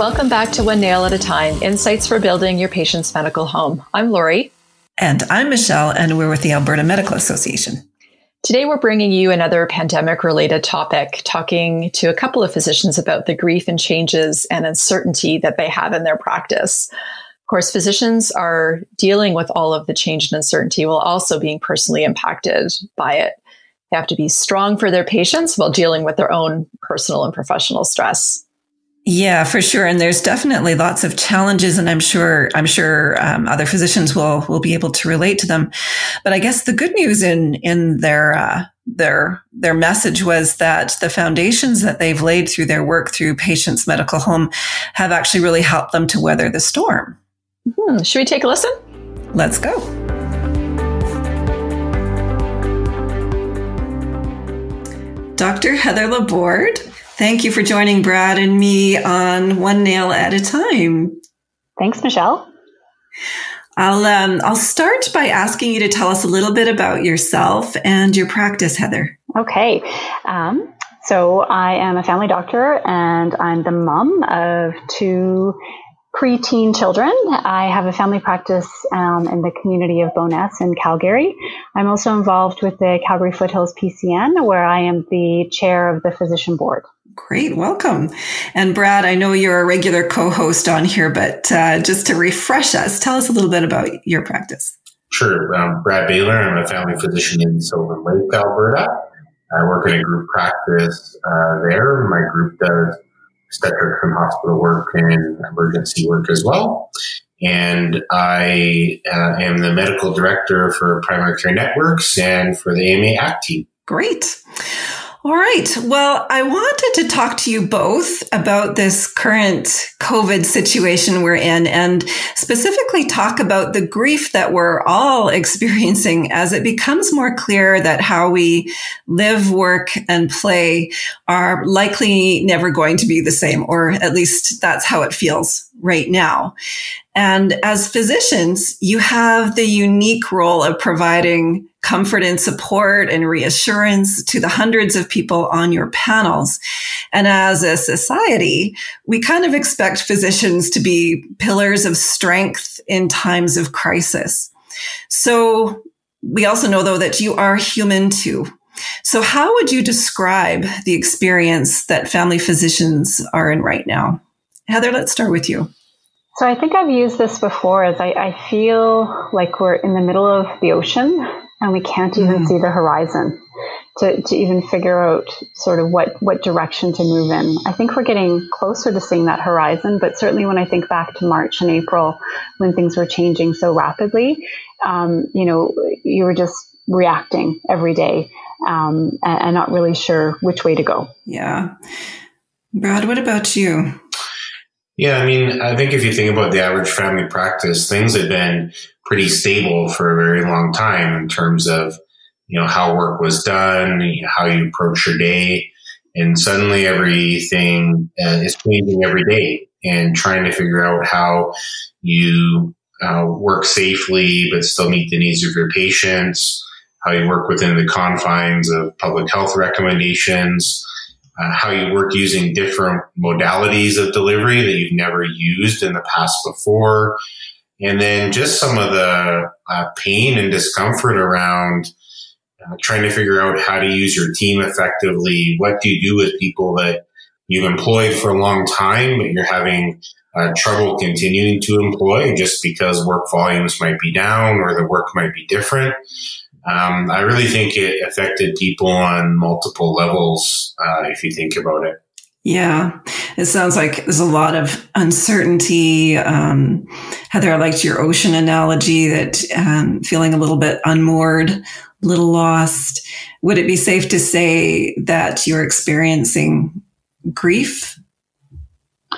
Welcome back to One Nail at a Time Insights for Building Your Patient's Medical Home. I'm Lori. And I'm Michelle, and we're with the Alberta Medical Association. Today, we're bringing you another pandemic related topic, talking to a couple of physicians about the grief and changes and uncertainty that they have in their practice. Of course, physicians are dealing with all of the change and uncertainty while also being personally impacted by it. They have to be strong for their patients while dealing with their own personal and professional stress. Yeah, for sure. And there's definitely lots of challenges, and I'm sure I'm sure um, other physicians will will be able to relate to them. But I guess the good news in in their uh, their their message was that the foundations that they've laid through their work through Patients Medical Home have actually really helped them to weather the storm. Hmm. Should we take a listen? Let's go. Dr. Heather Laborde Thank you for joining Brad and me on One Nail at a Time. Thanks, Michelle. I'll um, I'll start by asking you to tell us a little bit about yourself and your practice, Heather. Okay. Um, so I am a family doctor and I'm the mom of two preteen children. I have a family practice um, in the community of Bowness in Calgary. I'm also involved with the Calgary Foothills PCN, where I am the chair of the physician board. Great, welcome. And Brad, I know you're a regular co host on here, but uh, just to refresh us, tell us a little bit about your practice. Sure. Um, Brad Bahler, I'm a family physician in Sylvan Lake, Alberta. I work in a group practice uh, there. My group does obstetrics and hospital work and emergency work as well. And I uh, am the medical director for Primary Care Networks and for the AMA ACT team. Great. All right. Well, I wanted to talk to you both about this current COVID situation we're in and specifically talk about the grief that we're all experiencing as it becomes more clear that how we live, work, and play are likely never going to be the same, or at least that's how it feels right now. And as physicians, you have the unique role of providing comfort and support and reassurance to the hundreds of people on your panels. And as a society, we kind of expect physicians to be pillars of strength in times of crisis. So we also know though that you are human too. So how would you describe the experience that family physicians are in right now? Heather, let's start with you. So I think I've used this before as I, I feel like we're in the middle of the ocean and we can't even mm. see the horizon to, to even figure out sort of what, what direction to move in. I think we're getting closer to seeing that horizon, but certainly when I think back to March and April when things were changing so rapidly, um, you know, you were just reacting every day um, and, and not really sure which way to go. Yeah. Brad, what about you? Yeah, I mean, I think if you think about the average family practice, things have been pretty stable for a very long time in terms of, you know, how work was done, how you approach your day. And suddenly everything uh, is changing every day and trying to figure out how you uh, work safely but still meet the needs of your patients, how you work within the confines of public health recommendations uh, how you work using different modalities of delivery that you've never used in the past before. And then just some of the uh, pain and discomfort around uh, trying to figure out how to use your team effectively. What do you do with people that you've employed for a long time, but you're having uh, trouble continuing to employ just because work volumes might be down or the work might be different? Um, I really think it affected people on multiple levels, uh, if you think about it. Yeah, it sounds like there's a lot of uncertainty. Um, Heather, I liked your ocean analogy that um, feeling a little bit unmoored, a little lost. Would it be safe to say that you're experiencing grief?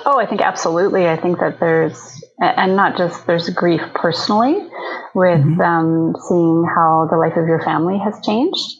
Oh, I think absolutely. I think that there's, and not just there's grief personally, with mm-hmm. um, seeing how the life of your family has changed,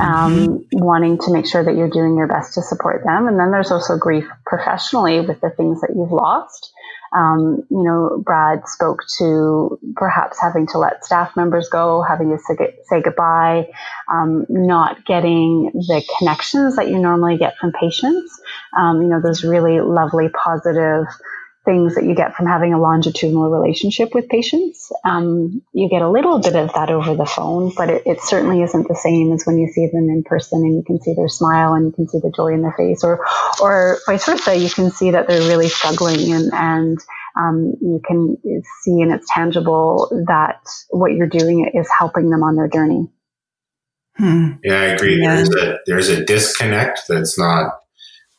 um, mm-hmm. wanting to make sure that you're doing your best to support them. And then there's also grief professionally with the things that you've lost. Um, you know, Brad spoke to perhaps having to let staff members go, having to say, say goodbye, um, not getting the connections that you normally get from patients. Um, you know, those really lovely, positive, things that you get from having a longitudinal relationship with patients. Um, you get a little bit of that over the phone, but it, it, certainly isn't the same as when you see them in person and you can see their smile and you can see the joy in their face, or or vice versa. You can see that they're really struggling and and um, you can see and it's tangible that what you're doing is helping them on their journey. Hmm. Yeah, I agree. Yeah. There's a there's a disconnect that's not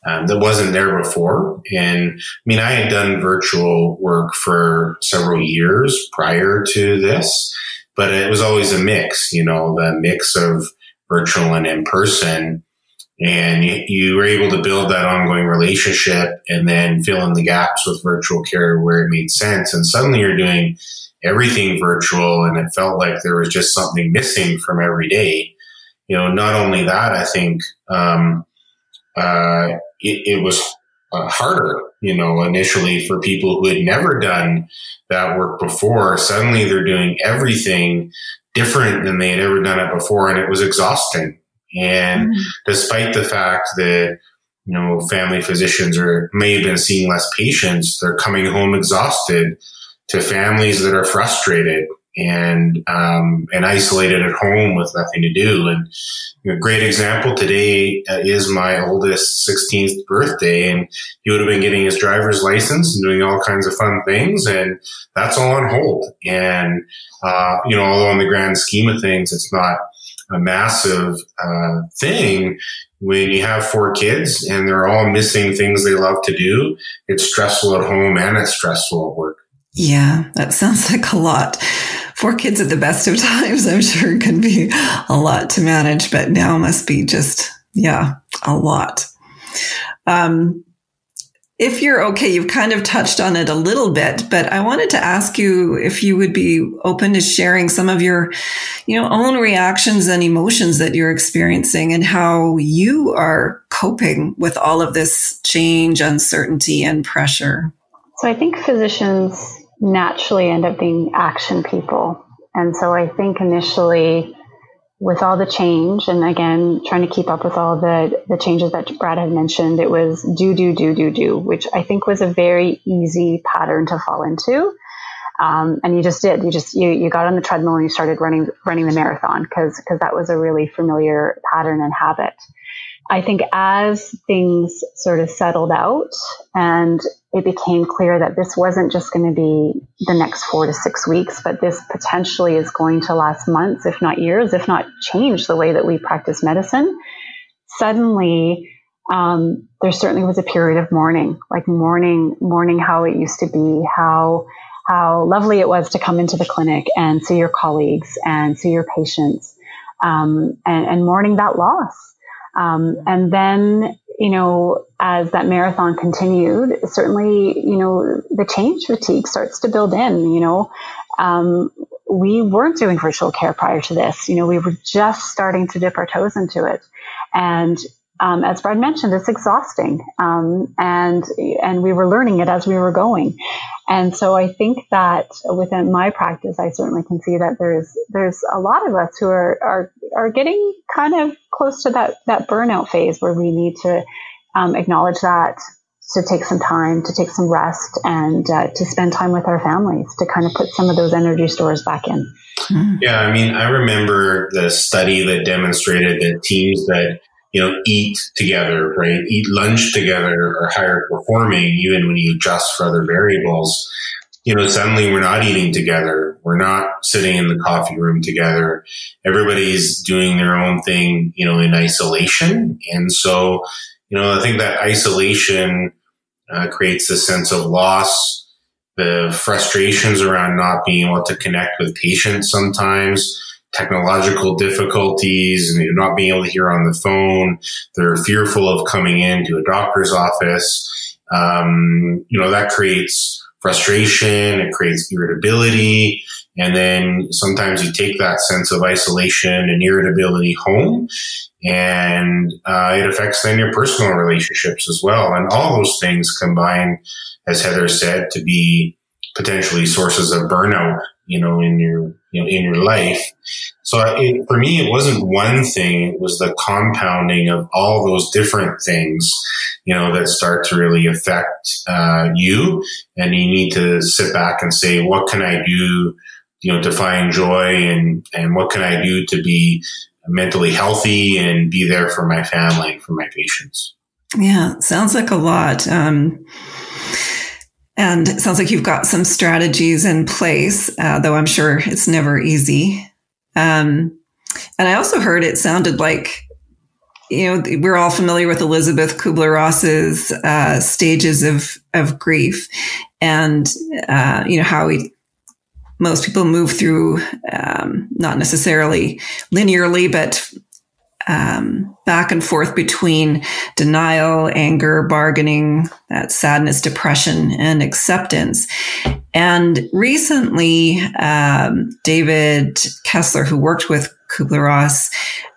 um, that wasn't there before. And I mean, I had done virtual work for several years prior to this, but it was always a mix, you know, the mix of virtual and in person. And you, were able to build that ongoing relationship and then fill in the gaps with virtual care where it made sense. And suddenly you're doing everything virtual and it felt like there was just something missing from every day. You know, not only that, I think, um, uh, it, it was uh, harder, you know, initially for people who had never done that work before. Suddenly they're doing everything different than they had ever done it before, and it was exhausting. And mm-hmm. despite the fact that you know family physicians are may have been seeing less patients, they're coming home exhausted to families that are frustrated and um, and isolated at home with nothing to do. And a great example today uh, is my oldest 16th birthday, and he would have been getting his driver's license and doing all kinds of fun things, and that's all on hold. And uh, you know, although in the grand scheme of things, it's not a massive uh, thing. When you have four kids and they're all missing things they love to do, it's stressful at home and it's stressful at work. Yeah, that sounds like a lot four kids at the best of times, I'm sure can be a lot to manage, but now must be just, yeah, a lot. Um, if you're okay, you've kind of touched on it a little bit, but I wanted to ask you if you would be open to sharing some of your, you know, own reactions and emotions that you're experiencing and how you are coping with all of this change, uncertainty, and pressure. So I think physicians naturally end up being action people. And so I think initially, with all the change, and again, trying to keep up with all the, the changes that Brad had mentioned, it was do, do, do, do, do, which I think was a very easy pattern to fall into. Um, and you just did. You just you, you got on the treadmill and you started running running the marathon because because that was a really familiar pattern and habit. I think as things sort of settled out and it became clear that this wasn't just going to be the next four to six weeks, but this potentially is going to last months, if not years, if not change the way that we practice medicine. Suddenly, um, there certainly was a period of mourning, like mourning, mourning how it used to be, how how lovely it was to come into the clinic and see your colleagues and see your patients, um, and, and mourning that loss. Um, and then, you know, as that marathon continued, certainly, you know, the change fatigue starts to build in, you know. Um, we weren't doing virtual care prior to this. You know, we were just starting to dip our toes into it. And um, as Brad mentioned, it's exhausting, um, and and we were learning it as we were going, and so I think that within my practice, I certainly can see that there's there's a lot of us who are are are getting kind of close to that that burnout phase where we need to um, acknowledge that to take some time, to take some rest, and uh, to spend time with our families to kind of put some of those energy stores back in. Yeah, I mean, I remember the study that demonstrated that teams that you know, eat together, right? Eat lunch together are higher performing, even when you adjust for other variables. You know, suddenly we're not eating together. We're not sitting in the coffee room together. Everybody's doing their own thing, you know, in isolation. And so, you know, I think that isolation uh, creates a sense of loss, the frustrations around not being able to connect with patients sometimes technological difficulties and not being able to hear on the phone. They're fearful of coming into a doctor's office. Um, you know, that creates frustration. It creates irritability. And then sometimes you take that sense of isolation and irritability home and uh, it affects then your personal relationships as well. And all those things combine, as Heather said, to be potentially sources of burnout you know, in your, you know, in your life. So it, for me, it wasn't one thing. It was the compounding of all those different things, you know, that start to really affect, uh, you. And you need to sit back and say, what can I do, you know, to find joy and, and what can I do to be mentally healthy and be there for my family and for my patients? Yeah, sounds like a lot. Um, and it sounds like you've got some strategies in place, uh, though I'm sure it's never easy. Um, and I also heard it sounded like, you know, we're all familiar with Elizabeth Kubler Ross's uh, stages of of grief, and uh, you know how we most people move through um, not necessarily linearly, but um, back and forth between denial, anger, bargaining, that sadness, depression, and acceptance. And recently, um, David Kessler, who worked with Kubler Ross,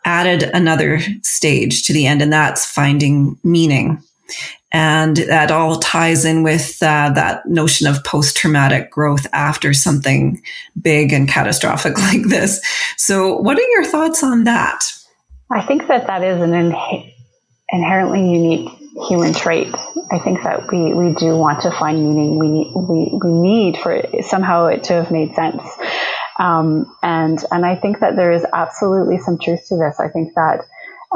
added another stage to the end, and that's finding meaning. And that all ties in with uh, that notion of post traumatic growth after something big and catastrophic like this. So, what are your thoughts on that? I think that that is an in- inherently unique human trait. I think that we, we do want to find meaning. We need, we, we need for it, somehow it to have made sense. Um, and, and I think that there is absolutely some truth to this. I think that,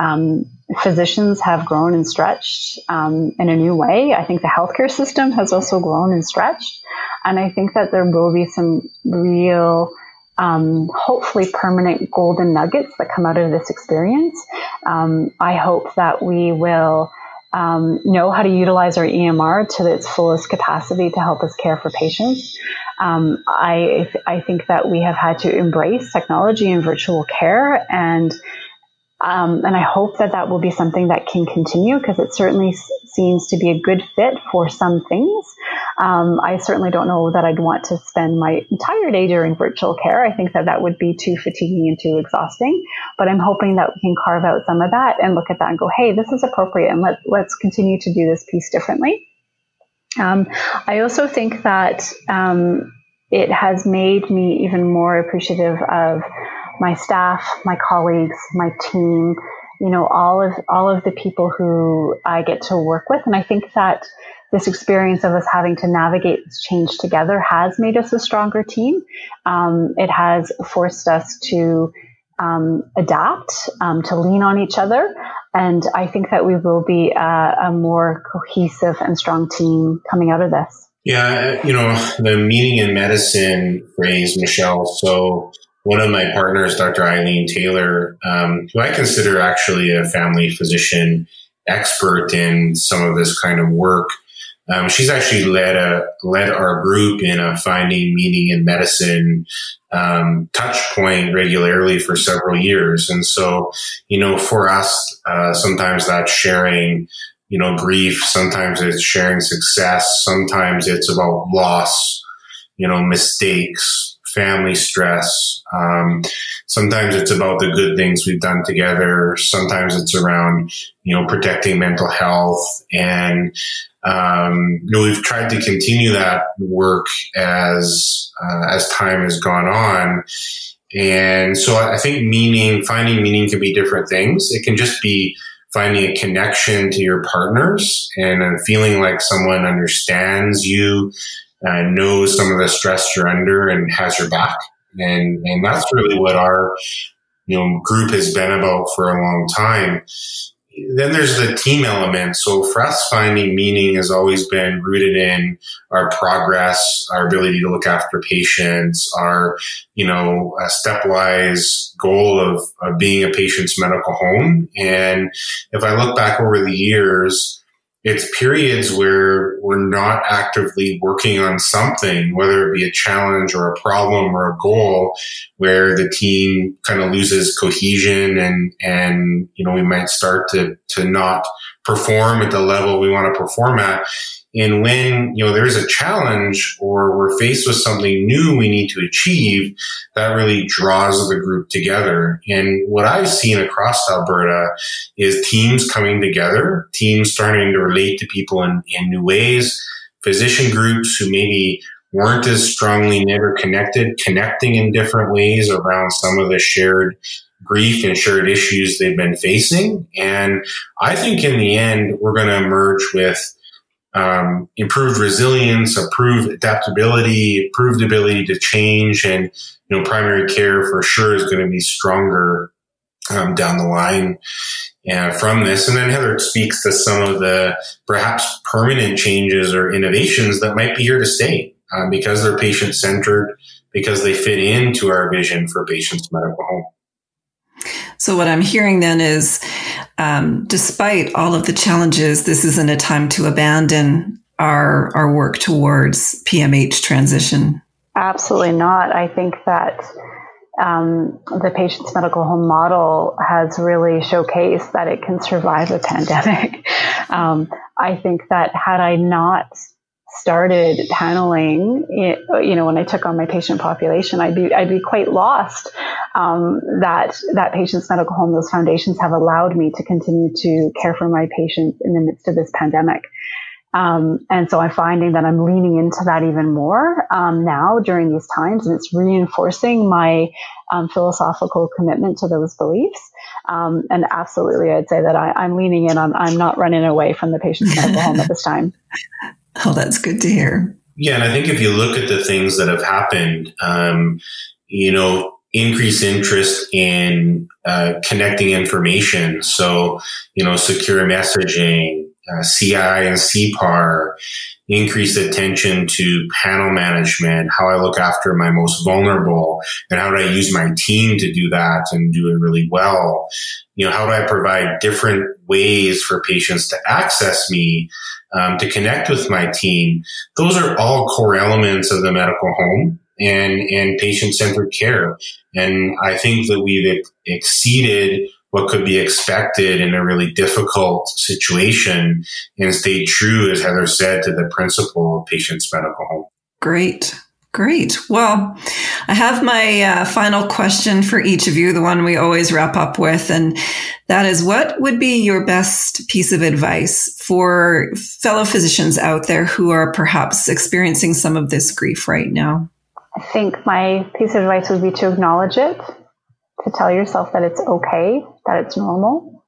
um, physicians have grown and stretched um, in a new way. I think the healthcare system has also grown and stretched. And I think that there will be some real um, hopefully permanent golden nuggets that come out of this experience. Um, I hope that we will um, know how to utilize our EMR to its fullest capacity to help us care for patients. Um, I, I think that we have had to embrace technology and virtual care and um, and I hope that that will be something that can continue because it certainly s- seems to be a good fit for some things. Um, I certainly don't know that I'd want to spend my entire day during virtual care. I think that that would be too fatiguing and too exhausting. But I'm hoping that we can carve out some of that and look at that and go, hey, this is appropriate and let, let's continue to do this piece differently. Um, I also think that um, it has made me even more appreciative of my staff, my colleagues, my team, you know, all of all of the people who I get to work with. And I think that this experience of us having to navigate this change together has made us a stronger team. Um, it has forced us to um, adapt, um, to lean on each other. And I think that we will be a, a more cohesive and strong team coming out of this. Yeah, you know, the meaning in medicine phrase, Michelle. So one of my partners, Dr. Eileen Taylor, um, who I consider actually a family physician expert in some of this kind of work, um, she's actually led a led our group in a finding meaning in medicine um, touch point regularly for several years, and so you know, for us, uh, sometimes that's sharing you know grief, sometimes it's sharing success, sometimes it's about loss, you know, mistakes, family stress. Um, sometimes it's about the good things we've done together. Sometimes it's around, you know, protecting mental health. And, um, you know, we've tried to continue that work as, uh, as time has gone on. And so I think meaning, finding meaning can be different things. It can just be finding a connection to your partners and feeling like someone understands you uh, knows some of the stress you're under and has your back. And, and that's really what our, you know, group has been about for a long time. Then there's the team element. So for us, finding meaning has always been rooted in our progress, our ability to look after patients, our, you know, stepwise goal of, of being a patient's medical home. And if I look back over the years, it's periods where we're not actively working on something, whether it be a challenge or a problem or a goal, where the team kind of loses cohesion and, and, you know, we might start to, to not perform at the level we want to perform at. And when, you know, there's a challenge or we're faced with something new we need to achieve, that really draws the group together. And what I've seen across Alberta is teams coming together, teams starting to relate to people in, in new ways, physician groups who maybe weren't as strongly knit or connected, connecting in different ways around some of the shared grief and shared issues they've been facing. And I think in the end, we're going to emerge with um, improved resilience, improved adaptability, improved ability to change, and you know, primary care for sure is going to be stronger um, down the line and from this. And then Heather speaks to some of the perhaps permanent changes or innovations that might be here to stay um, because they're patient centered, because they fit into our vision for patients' medical home. So, what I'm hearing then is, um, despite all of the challenges, this isn't a time to abandon our our work towards PMH transition. Absolutely not. I think that um, the patient's medical home model has really showcased that it can survive a pandemic. um, I think that had I not started paneling, you know, when I took on my patient population, I'd be I'd be quite lost. Um, that that patient's medical home, those foundations have allowed me to continue to care for my patients in the midst of this pandemic. Um, and so I'm finding that I'm leaning into that even more um, now during these times, and it's reinforcing my um, philosophical commitment to those beliefs. Um, and absolutely, I'd say that I, am leaning in. I'm, I'm not running away from the patient's medical home at this time. Oh, that's good to hear. Yeah, and I think if you look at the things that have happened, um, you know, increased interest in uh, connecting information. So, you know, secure messaging, uh, CI and CPAR, increased attention to panel management, how I look after my most vulnerable, and how do I use my team to do that and do it really well? You know, how do I provide different ways for patients to access me, um, to connect with my team? Those are all core elements of the medical home and, and patient centered care. And I think that we've ex- exceeded what could be expected in a really difficult situation and stay true, as Heather said, to the principle of patient's medical home. Great. Great. Well, I have my uh, final question for each of you, the one we always wrap up with, and that is what would be your best piece of advice for fellow physicians out there who are perhaps experiencing some of this grief right now? I think my piece of advice would be to acknowledge it to tell yourself that it's okay, that it's normal.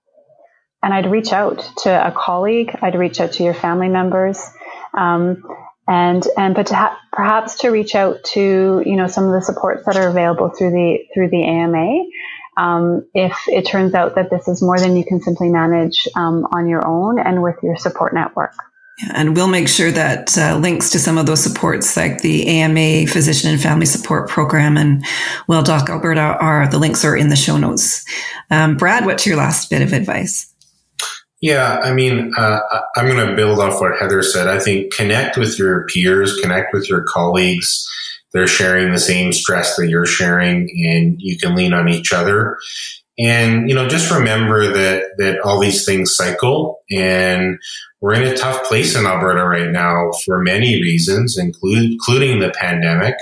And I'd reach out to a colleague, I'd reach out to your family members, um, and and but to ha- perhaps to reach out to you know some of the supports that are available through the through the AMA. Um, if it turns out that this is more than you can simply manage um, on your own and with your support network. And we'll make sure that uh, links to some of those supports, like the AMA Physician and Family Support Program and Well Doc Alberta, are the links are in the show notes. Um, Brad, what's your last bit of advice? Yeah, I mean, uh, I'm going to build off what Heather said. I think connect with your peers, connect with your colleagues. They're sharing the same stress that you're sharing, and you can lean on each other. And, you know, just remember that, that all these things cycle and we're in a tough place in Alberta right now for many reasons, include, including the pandemic.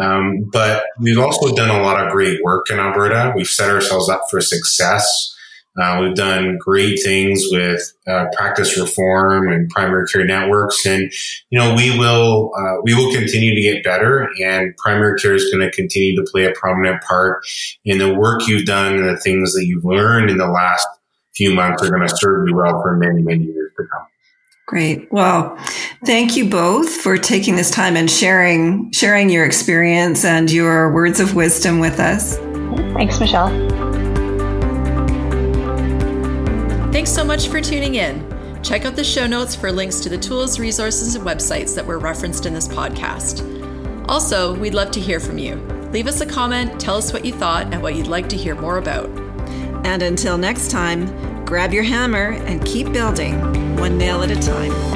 Um, but we've also done a lot of great work in Alberta. We've set ourselves up for success. Uh, we've done great things with uh, practice reform and primary care networks, and you know we will uh, we will continue to get better. And primary care is going to continue to play a prominent part in the work you've done and the things that you've learned in the last few months are going to serve you well for many many years to come. Great. Well, thank you both for taking this time and sharing sharing your experience and your words of wisdom with us. Thanks, Michelle. Thanks so much for tuning in. Check out the show notes for links to the tools, resources, and websites that were referenced in this podcast. Also, we'd love to hear from you. Leave us a comment, tell us what you thought, and what you'd like to hear more about. And until next time, grab your hammer and keep building one nail at a time.